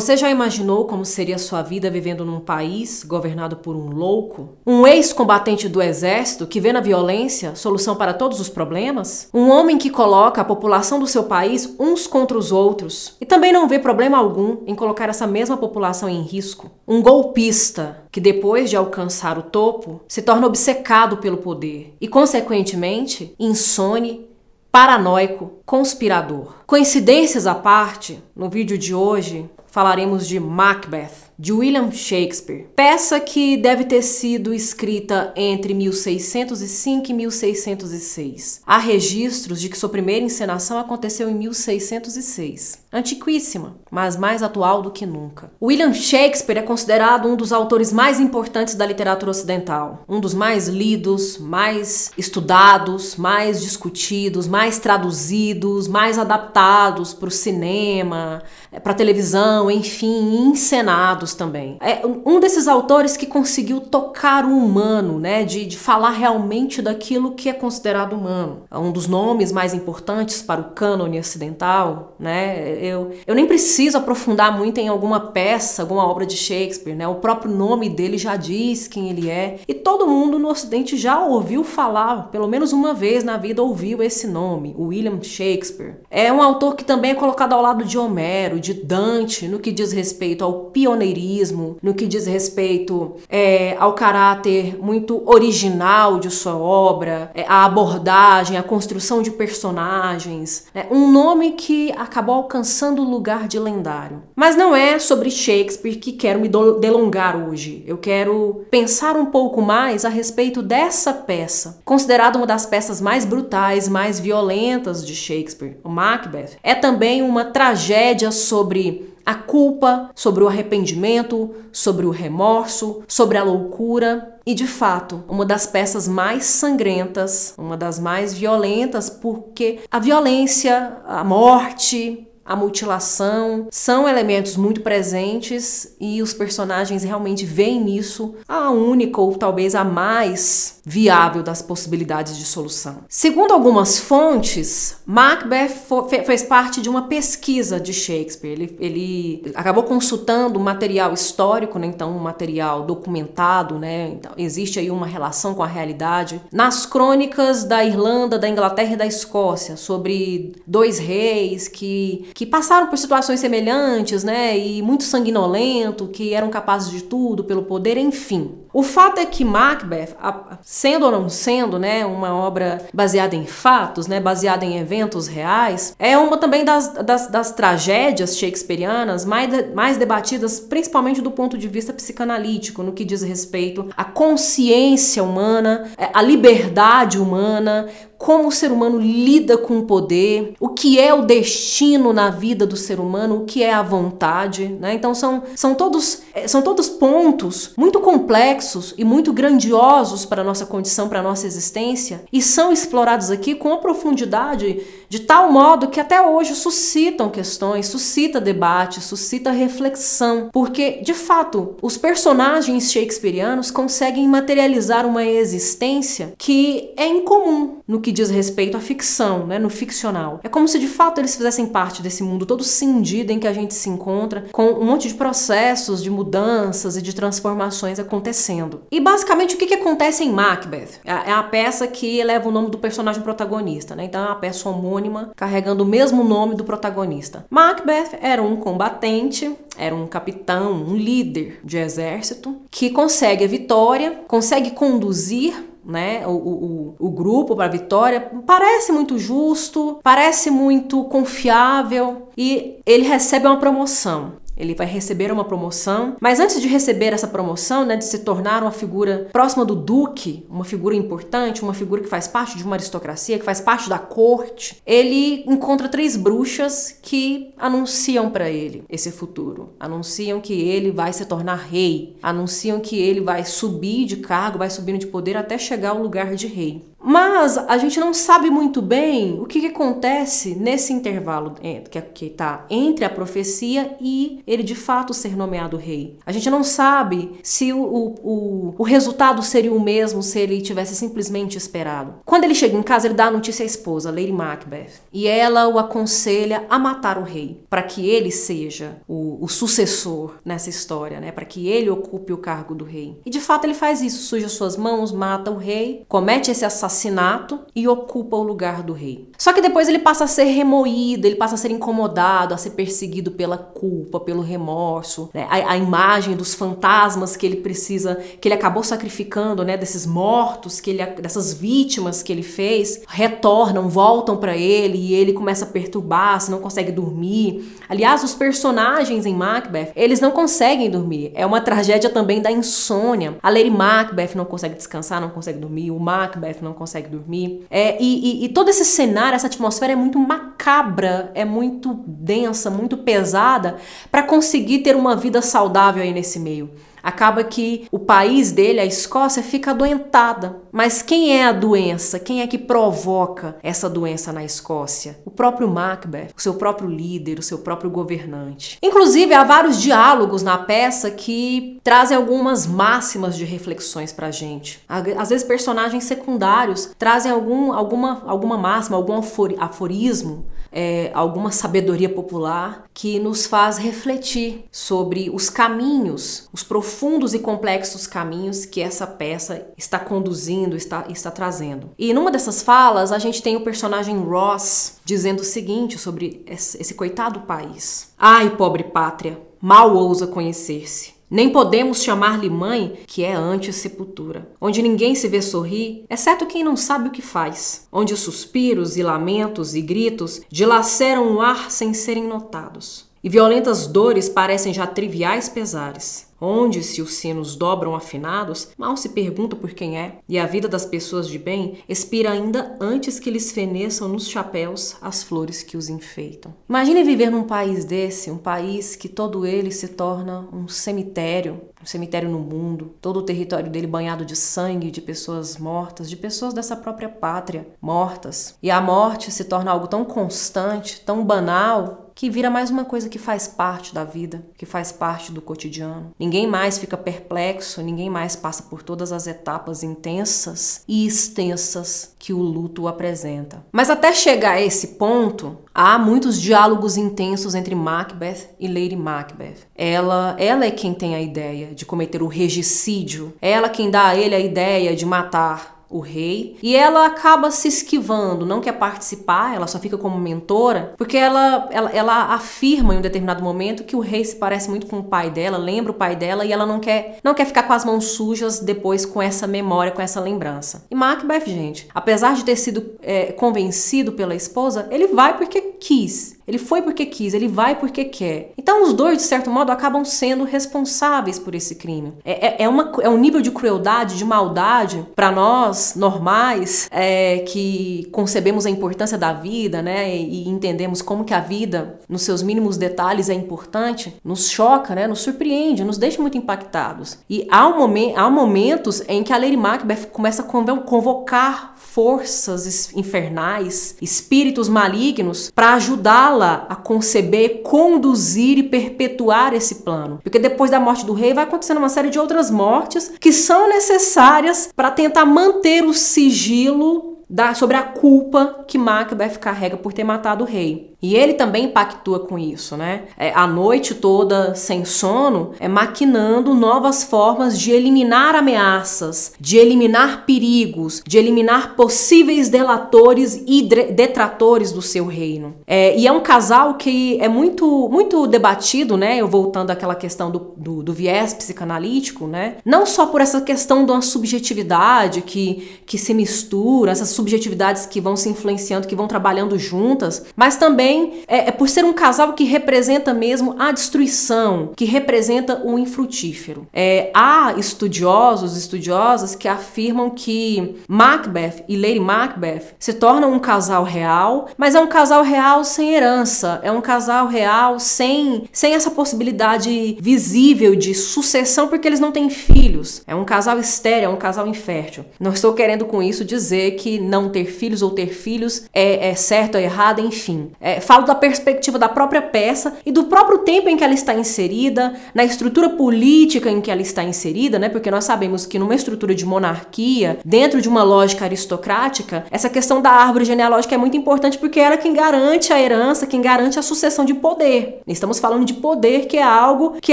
Você já imaginou como seria sua vida vivendo num país governado por um louco? Um ex-combatente do exército que vê na violência solução para todos os problemas? Um homem que coloca a população do seu país uns contra os outros e também não vê problema algum em colocar essa mesma população em risco? Um golpista que depois de alcançar o topo se torna obcecado pelo poder e, consequentemente, insone paranoico, conspirador. Coincidências à parte, no vídeo de hoje falaremos de Macbeth, de William Shakespeare. Peça que deve ter sido escrita entre 1605 e 1606. Há registros de que sua primeira encenação aconteceu em 1606. Antiquíssima, mas mais atual do que nunca. William Shakespeare é considerado um dos autores mais importantes da literatura ocidental, um dos mais lidos, mais estudados, mais discutidos, mais traduzidos, mais adaptados para o cinema, para televisão, enfim, encenados também. É um desses autores que conseguiu tocar o humano, né, de, de falar realmente daquilo que é considerado humano. É um dos nomes mais importantes para o cânone ocidental, né? Eu, eu nem preciso aprofundar muito em alguma peça, alguma obra de Shakespeare, né? O próprio nome dele já diz quem ele é. E todo mundo no ocidente já ouviu falar, pelo menos uma vez na vida ouviu esse nome, William Shakespeare. É um autor que também é colocado ao lado de Homero, de Dante, no que diz respeito ao pioneirismo no que diz respeito é, ao caráter muito original de sua obra, é, a abordagem, a construção de personagens. É, um nome que acabou alcançando o lugar de lendário. Mas não é sobre Shakespeare que quero me delongar hoje. Eu quero pensar um pouco mais a respeito dessa peça, considerada uma das peças mais brutais, mais violentas de Shakespeare, o Macbeth. É também uma tragédia sobre a culpa, sobre o arrependimento, sobre o remorso, sobre a loucura. E de fato, uma das peças mais sangrentas, uma das mais violentas, porque a violência, a morte, a mutilação são elementos muito presentes e os personagens realmente veem nisso a única ou talvez a mais viável das possibilidades de solução. Segundo algumas fontes, Macbeth fez parte de uma pesquisa de Shakespeare. Ele, ele acabou consultando material histórico, né? então um material documentado, né? Então, existe aí uma relação com a realidade. Nas crônicas da Irlanda, da Inglaterra e da Escócia, sobre dois reis que, que passaram por situações semelhantes, né? E muito sanguinolento, que eram capazes de tudo pelo poder, enfim. O fato é que Macbeth, sendo ou não sendo, né, uma obra baseada em fatos, né, baseada em eventos reais, é uma também das, das, das tragédias shakespearianas mais, mais debatidas, principalmente do ponto de vista psicanalítico, no que diz respeito à consciência humana, à liberdade humana, como o ser humano lida com o poder, o que é o destino na vida do ser humano, o que é a vontade, né? Então são, são todos eh, são todos pontos muito complexos e muito grandiosos para a nossa condição, para a nossa existência, e são explorados aqui com a profundidade de tal modo que até hoje suscitam questões, suscita debate, suscita reflexão, porque de fato os personagens shakespearianos conseguem materializar uma existência que é incomum no que diz respeito à ficção, né, no ficcional. É como se de fato eles fizessem parte desse mundo todo cindido em que a gente se encontra, com um monte de processos, de mudanças e de transformações acontecendo. E basicamente o que, que acontece em Macbeth? É, é a peça que leva o nome do personagem protagonista, né? Então é uma peça homônima carregando o mesmo nome do protagonista. Macbeth era um combatente, era um capitão, um líder de exército que consegue a vitória, consegue conduzir né, o, o, o grupo para a vitória, parece muito justo, parece muito confiável e ele recebe uma promoção. Ele vai receber uma promoção, mas antes de receber essa promoção, né, de se tornar uma figura próxima do duque, uma figura importante, uma figura que faz parte de uma aristocracia, que faz parte da corte, ele encontra três bruxas que anunciam para ele esse futuro, anunciam que ele vai se tornar rei, anunciam que ele vai subir de cargo, vai subindo de poder até chegar ao lugar de rei. Mas a gente não sabe muito bem o que, que acontece nesse intervalo é, que está entre a profecia e ele de fato ser nomeado rei. A gente não sabe se o, o, o resultado seria o mesmo se ele tivesse simplesmente esperado. Quando ele chega em casa, ele dá a notícia à esposa, Lady Macbeth, e ela o aconselha a matar o rei, para que ele seja o, o sucessor nessa história, né? para que ele ocupe o cargo do rei. E de fato ele faz isso, suja suas mãos, mata o rei, comete esse assassinato assassinato e ocupa o lugar do rei. Só que depois ele passa a ser remoído, ele passa a ser incomodado, a ser perseguido pela culpa, pelo remorso, né? a, a, imagem dos fantasmas que ele precisa, que ele acabou sacrificando, né? Desses mortos, que ele, dessas vítimas que ele fez, retornam, voltam para ele e ele começa a perturbar, se não consegue dormir. Aliás, os personagens em Macbeth, eles não conseguem dormir. É uma tragédia também da insônia. A Lady Macbeth não consegue descansar, não consegue dormir. O Macbeth não consegue dormir. É, e, e, e todo esse cenário, essa atmosfera é muito macabra, é muito densa, muito pesada para conseguir ter uma vida saudável aí nesse meio. Acaba que o país dele, a Escócia, fica adoentada. Mas quem é a doença? Quem é que provoca essa doença na Escócia? O próprio Macbeth, o seu próprio líder, o seu próprio governante. Inclusive, há vários diálogos na peça que trazem algumas máximas de reflexões pra gente. Às vezes, personagens secundários trazem algum, alguma, alguma máxima, algum aforismo é, alguma sabedoria popular que nos faz refletir sobre os caminhos, os profundos e complexos caminhos que essa peça está conduzindo, está, está trazendo. E numa dessas falas, a gente tem o personagem Ross dizendo o seguinte sobre esse, esse coitado país: Ai, pobre pátria, mal ousa conhecer-se. Nem podemos chamar-lhe mãe, que é antes sepultura, onde ninguém se vê sorrir, exceto quem não sabe o que faz, onde suspiros e lamentos e gritos dilaceram o ar sem serem notados, e violentas dores parecem já triviais pesares onde, se os sinos dobram afinados, mal se pergunta por quem é, e a vida das pessoas de bem expira ainda antes que lhes feneçam nos chapéus as flores que os enfeitam. Imagine viver num país desse, um país que todo ele se torna um cemitério, um cemitério no mundo, todo o território dele banhado de sangue, de pessoas mortas, de pessoas dessa própria pátria mortas. E a morte se torna algo tão constante, tão banal, que vira mais uma coisa que faz parte da vida, que faz parte do cotidiano. Ninguém mais fica perplexo, ninguém mais passa por todas as etapas intensas e extensas que o luto apresenta. Mas até chegar a esse ponto, há muitos diálogos intensos entre Macbeth e Lady Macbeth. Ela, ela é quem tem a ideia de cometer o regicídio, ela quem dá a ele a ideia de matar o rei, e ela acaba se esquivando, não quer participar, ela só fica como mentora, porque ela, ela, ela afirma em um determinado momento que o rei se parece muito com o pai dela, lembra o pai dela, e ela não quer, não quer ficar com as mãos sujas depois com essa memória, com essa lembrança. E Macbeth, gente, apesar de ter sido é, convencido pela esposa, ele vai porque quis. Ele foi porque quis, ele vai porque quer. Então os dois, de certo modo, acabam sendo responsáveis por esse crime. É, é, é uma, é um nível de crueldade, de maldade, para nós, normais, é, que concebemos a importância da vida, né? E, e entendemos como que a vida, nos seus mínimos detalhes, é importante, nos choca, né? Nos surpreende, nos deixa muito impactados. E há, um momen há momentos em que a Lady Macbeth começa a convocar forças infernais, espíritos malignos, para ajudá-la a conceber, conduzir e perpetuar esse plano. Porque depois da morte do rei vai acontecendo uma série de outras mortes que são necessárias para tentar manter o sigilo da, sobre a culpa que Macbeth carrega por ter matado o rei. E ele também pactua com isso, né? É, a noite toda sem sono, é maquinando novas formas de eliminar ameaças, de eliminar perigos, de eliminar possíveis delatores e detratores do seu reino. É, e é um casal que é muito, muito debatido, né? Eu voltando àquela questão do, do, do viés psicanalítico, né? Não só por essa questão de uma subjetividade que, que se mistura, essas subjetividades que vão se influenciando, que vão trabalhando juntas, mas também também é, é por ser um casal que representa mesmo a destruição, que representa o infrutífero. É, há estudiosos, estudiosas que afirmam que Macbeth e Lady Macbeth se tornam um casal real, mas é um casal real sem herança, é um casal real sem, sem essa possibilidade visível de sucessão, porque eles não têm filhos. É um casal estéreo, é um casal infértil. Não estou querendo com isso dizer que não ter filhos ou ter filhos é, é certo ou errado, enfim. É, falo da perspectiva da própria peça e do próprio tempo em que ela está inserida, na estrutura política em que ela está inserida, né? Porque nós sabemos que numa estrutura de monarquia, dentro de uma lógica aristocrática, essa questão da árvore genealógica é muito importante porque ela é quem garante a herança, quem garante a sucessão de poder. Estamos falando de poder que é algo que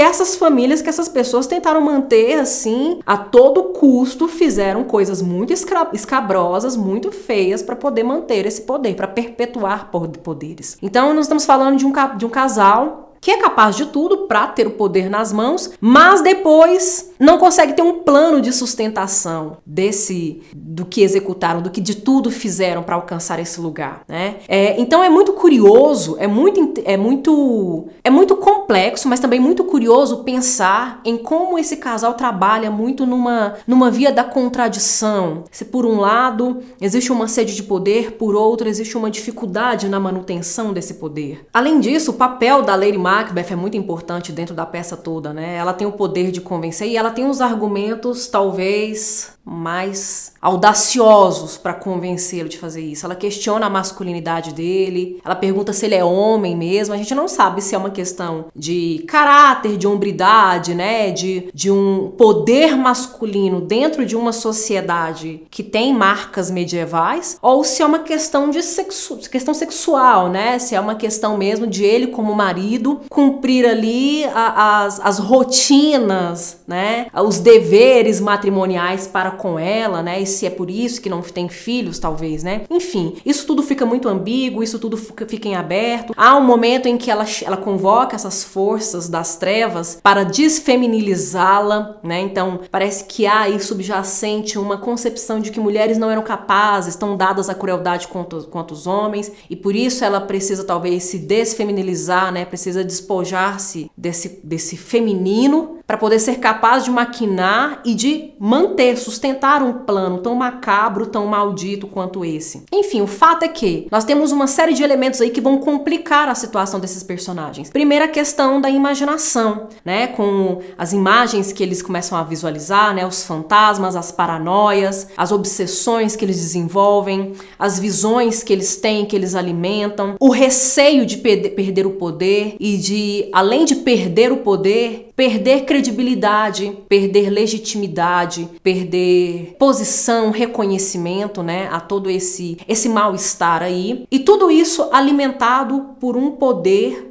essas famílias, que essas pessoas tentaram manter assim a todo custo, fizeram coisas muito escabrosas, muito feias para poder manter esse poder, para perpetuar poderes. Então, nós estamos falando de um, de um casal que é capaz de tudo para ter o poder nas mãos, mas depois não consegue ter um plano de sustentação desse do que executaram, do que de tudo fizeram para alcançar esse lugar, né? É, então é muito curioso, é muito é muito é muito complexo, mas também muito curioso pensar em como esse casal trabalha muito numa numa via da contradição. Se por um lado existe uma sede de poder, por outro existe uma dificuldade na manutenção desse poder. Além disso, o papel da Lady Macbeth é muito importante dentro da peça toda, né? Ela tem o poder de convencer e ela tem os argumentos, talvez, mais audaciosos para convencê-lo de fazer isso. Ela questiona a masculinidade dele, ela pergunta se ele é homem mesmo. A gente não sabe se é uma questão de caráter, de hombridade, né, de, de um poder masculino dentro de uma sociedade que tem marcas medievais, ou se é uma questão de sexu questão sexual, né? Se é uma questão mesmo de ele como marido cumprir ali a, as, as rotinas, né, os deveres matrimoniais para com ela, né? E se é por isso que não tem filhos, talvez, né? Enfim, isso tudo fica muito ambíguo, isso tudo fica em aberto. Há um momento em que ela, ela convoca essas forças das trevas para desfeminilizá-la, né? Então, parece que há aí subjacente uma concepção de que mulheres não eram capazes, estão dadas à crueldade quanto, quanto os homens, e por isso ela precisa talvez se desfeminilizar, né? Precisa despojar-se desse, desse feminino para poder ser capaz de maquinar e de manter, sustentar um plano tão macabro, tão maldito quanto esse. Enfim, o fato é que nós temos uma série de elementos aí que vão complicar a situação desses personagens. Primeira questão da imaginação, né, com as imagens que eles começam a visualizar, né, os fantasmas, as paranoias, as obsessões que eles desenvolvem, as visões que eles têm, que eles alimentam, o receio de perder o poder e de, além de perder o poder, perder credibilidade, perder legitimidade, perder posição, reconhecimento, né, a todo esse esse mal-estar aí. E tudo isso alimentado por um poder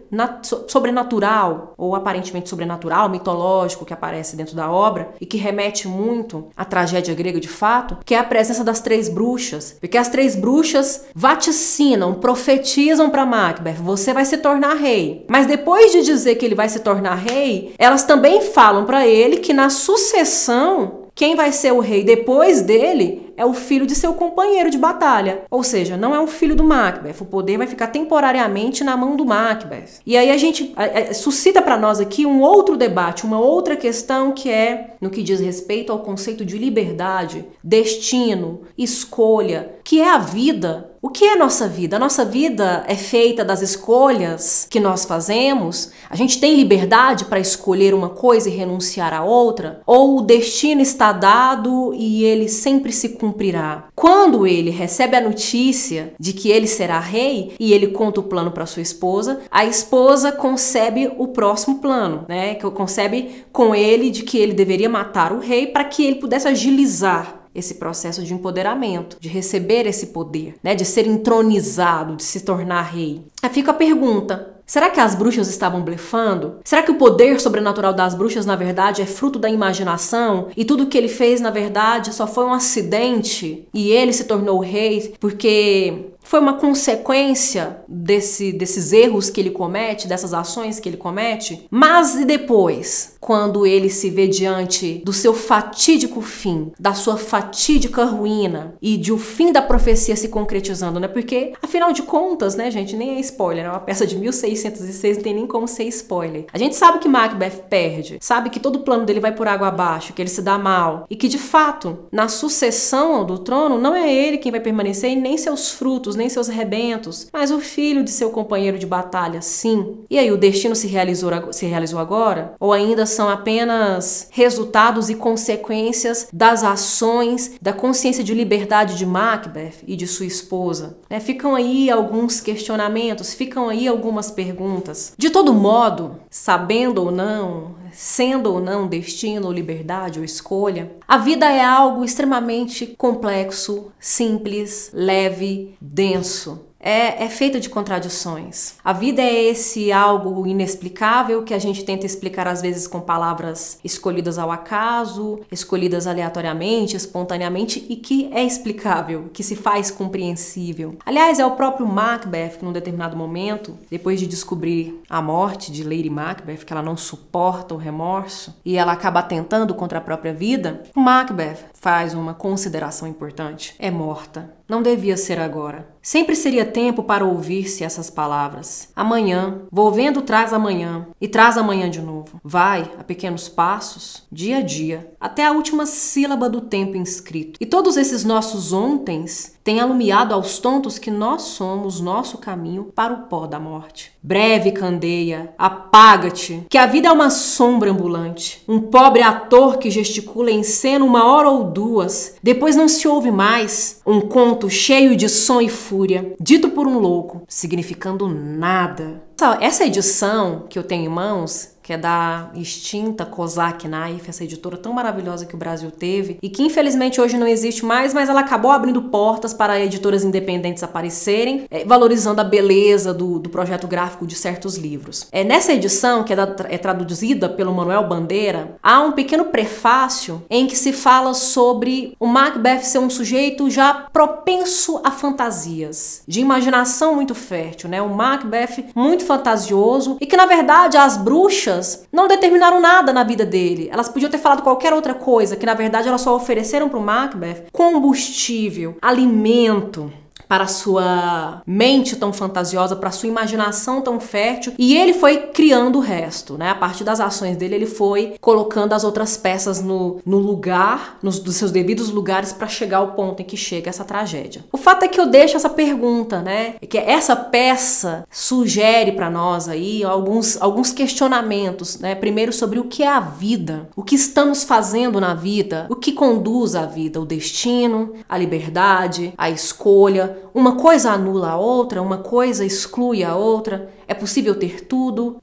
sobrenatural ou aparentemente sobrenatural, mitológico que aparece dentro da obra e que remete muito à tragédia grega de fato, que é a presença das três bruxas, porque as três bruxas vaticinam, profetizam para Macbeth, você vai se tornar rei. Mas depois de dizer que ele vai se tornar rei, elas também falam para ele que na sucessão quem vai ser o rei depois dele é o filho de seu companheiro de batalha. Ou seja, não é o filho do Macbeth. O poder vai ficar temporariamente na mão do Macbeth. E aí a gente a, a, suscita para nós aqui um outro debate, uma outra questão que é no que diz respeito ao conceito de liberdade, destino, escolha, que é a vida o que é a nossa vida? A nossa vida é feita das escolhas que nós fazemos? A gente tem liberdade para escolher uma coisa e renunciar a outra? Ou o destino está dado e ele sempre se cumprirá? Quando ele recebe a notícia de que ele será rei e ele conta o plano para sua esposa, a esposa concebe o próximo plano, né? Que concebe com ele de que ele deveria matar o rei para que ele pudesse agilizar esse processo de empoderamento, de receber esse poder, né, de ser entronizado, de se tornar rei. Aí fica a pergunta: Será que as bruxas estavam blefando? Será que o poder sobrenatural das bruxas, na verdade, é fruto da imaginação e tudo que ele fez, na verdade, só foi um acidente e ele se tornou rei porque Foi uma consequência desse, desses erros que ele comete, dessas ações que ele comete? Mas e depois? Quando ele se vê diante do seu fatídico fim, da sua fatídica ruína e de o fim da profecia se concretizando, né? Porque, afinal de contas, né, gente, nem é spoiler, é uma peça de 1606, não tem nem como ser spoiler. A gente sabe que Macbeth perde, sabe que todo o plano dele vai por água abaixo, que ele se dá mal e que, de fato, na sucessão do trono, não é ele quem vai permanecer e nem seus frutos, nem seus rebentos, mas o filho de seu companheiro de batalha, sim. E aí, o destino se realizou, se realizou agora? Ou ainda são apenas resultados e consequências das ações, da consciência de liberdade de Macbeth e de sua esposa. Né? Ficam aí alguns questionamentos, ficam aí algumas perguntas. De todo modo, sabendo ou não, sendo ou não destino, liberdade ou escolha, a vida é algo extremamente complexo, simples, leve, denso é, é feita de contradições. A vida é esse algo inexplicável que a gente tenta explicar às vezes com palavras escolhidas ao acaso, escolhidas aleatoriamente, espontaneamente e que é explicável, que se faz compreensível. Aliás, é o próprio Macbeth que, num determinado momento, depois de descobrir a morte de Lady Macbeth, que ela não suporta o remorso e ela acaba tentando contra a própria vida, Macbeth faz uma consideração importante: é morta. Não devia ser agora. Sempre seria tempo para ouvir-se essas palavras. Amanhã, volvendo traz amanhã e traz amanhã de novo. Vai, a pequenos passos, dia a dia, até a última sílaba do tempo inscrito. E todos esses nossos ontens têm alumiado aos tontos que nós somos nosso caminho para o pó da morte. Breve candeia, apaga-te, que a vida é uma sombra ambulante, um pobre ator que gesticula em cena uma hora ou duas, depois não se ouve mais, um conto cheio de som e fúria, dito por um louco, significando nada. Essa edição que eu tenho em mãos que é da extinta Kozak Knife, essa editora tão maravilhosa que o Brasil teve e que infelizmente hoje não existe mais, mas ela acabou abrindo portas para editoras independentes aparecerem, é, valorizando a beleza do, do, projeto gráfico de certos livros. É, nessa edição, que é, da, é traduzida pelo Manuel Bandeira, há um pequeno prefácio em que se fala sobre o Macbeth ser um sujeito já propenso a fantasias, de imaginação muito fértil, né? Um Macbeth muito fantasioso e que na verdade as bruxas não determinaram nada na vida dele. Elas podiam ter falado qualquer outra coisa, que na verdade elas só ofereceram para o Macbeth combustível, alimento para a sua mente tão fantasiosa, para a sua imaginação tão fértil, e ele foi criando o resto, né? A partir das ações dele, ele foi colocando as outras peças no, no lugar, nos dos seus devidos lugares para chegar ao ponto em que chega essa tragédia. O fato é que eu deixo essa pergunta, né? É que essa peça sugere para nós aí alguns, alguns questionamentos, né? Primeiro sobre o que é a vida, o que estamos fazendo na vida, o que conduz à vida, o destino, a liberdade, a escolha, uma coisa anula a outra, uma coisa exclui a outra, é possível ter tudo,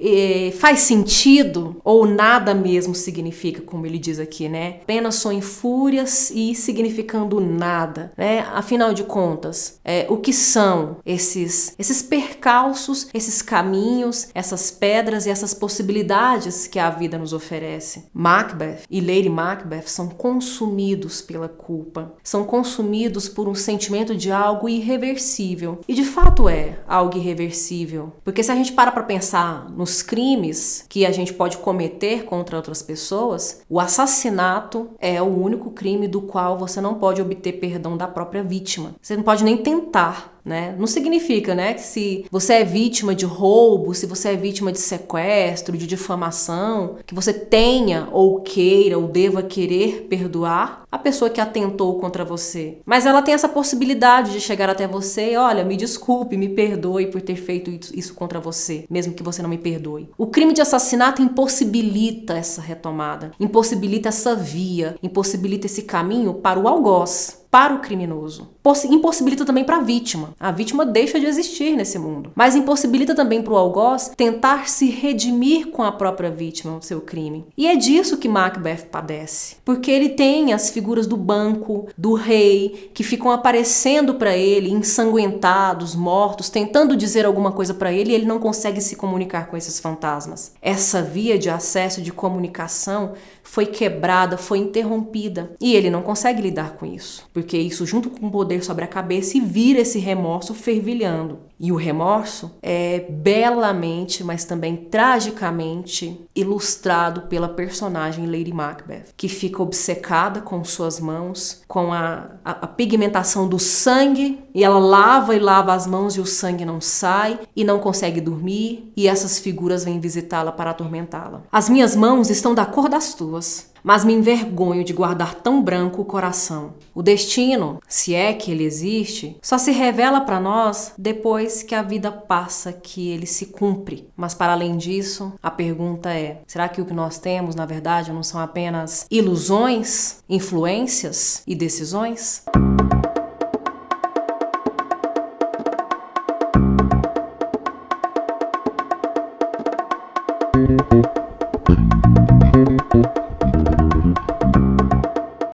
faz sentido ou nada mesmo significa, como ele diz aqui, né? Apenas são fúrias e significando nada, né? Afinal de contas, é, o que são esses, esses percalços, esses caminhos, essas pedras e essas possibilidades que a vida nos oferece? Macbeth e Lady Macbeth são consumidos pela culpa, são consumidos por um sentimento de algo irreversível. E de fato é algo irreversível, porque se a gente para para pensar nos crimes que a gente pode cometer contra outras pessoas, o assassinato é o único crime do qual você não pode obter perdão da própria vítima. Você não pode nem tentar né? Não significa, né, que se você é vítima de roubo, se você é vítima de sequestro, de difamação, que você tenha ou queira ou deva querer perdoar a pessoa que atentou contra você. Mas ela tem essa possibilidade de chegar até você e, olha, me desculpe, me perdoe por ter feito isso contra você, mesmo que você não me perdoe. O crime de assassinato impossibilita essa retomada, impossibilita essa via, impossibilita esse caminho para o algoz para o criminoso. Impossibilita também para a vítima. A vítima deixa de existir nesse mundo. Mas impossibilita também para o algoz tentar se redimir com a própria vítima, o seu crime. E é disso que Macbeth padece. Porque ele tem as figuras do banco, do rei, que ficam aparecendo para ele, ensanguentados, mortos, tentando dizer alguma coisa para ele e ele não consegue se comunicar com esses fantasmas. Essa via de acesso de comunicação foi quebrada, foi interrompida e ele não consegue lidar com isso porque isso, junto com o poder sobre a cabeça, e vira esse remorso fervilhando. E o remorso é belamente, mas também tragicamente ilustrado pela personagem Lady Macbeth, que fica obcecada com suas mãos, com a, a, a, pigmentação do sangue, e ela lava e lava as mãos e o sangue não sai, e não consegue dormir, e essas figuras vêm visitá-la para atormentá-la. As minhas mãos estão da cor das tuas mas me envergonho de guardar tão branco o coração. O destino, se é que ele existe, só se revela para nós depois que a vida passa, que ele se cumpre. Mas para além disso, a pergunta é: será que o que nós temos, na verdade, não são apenas ilusões, influências e decisões?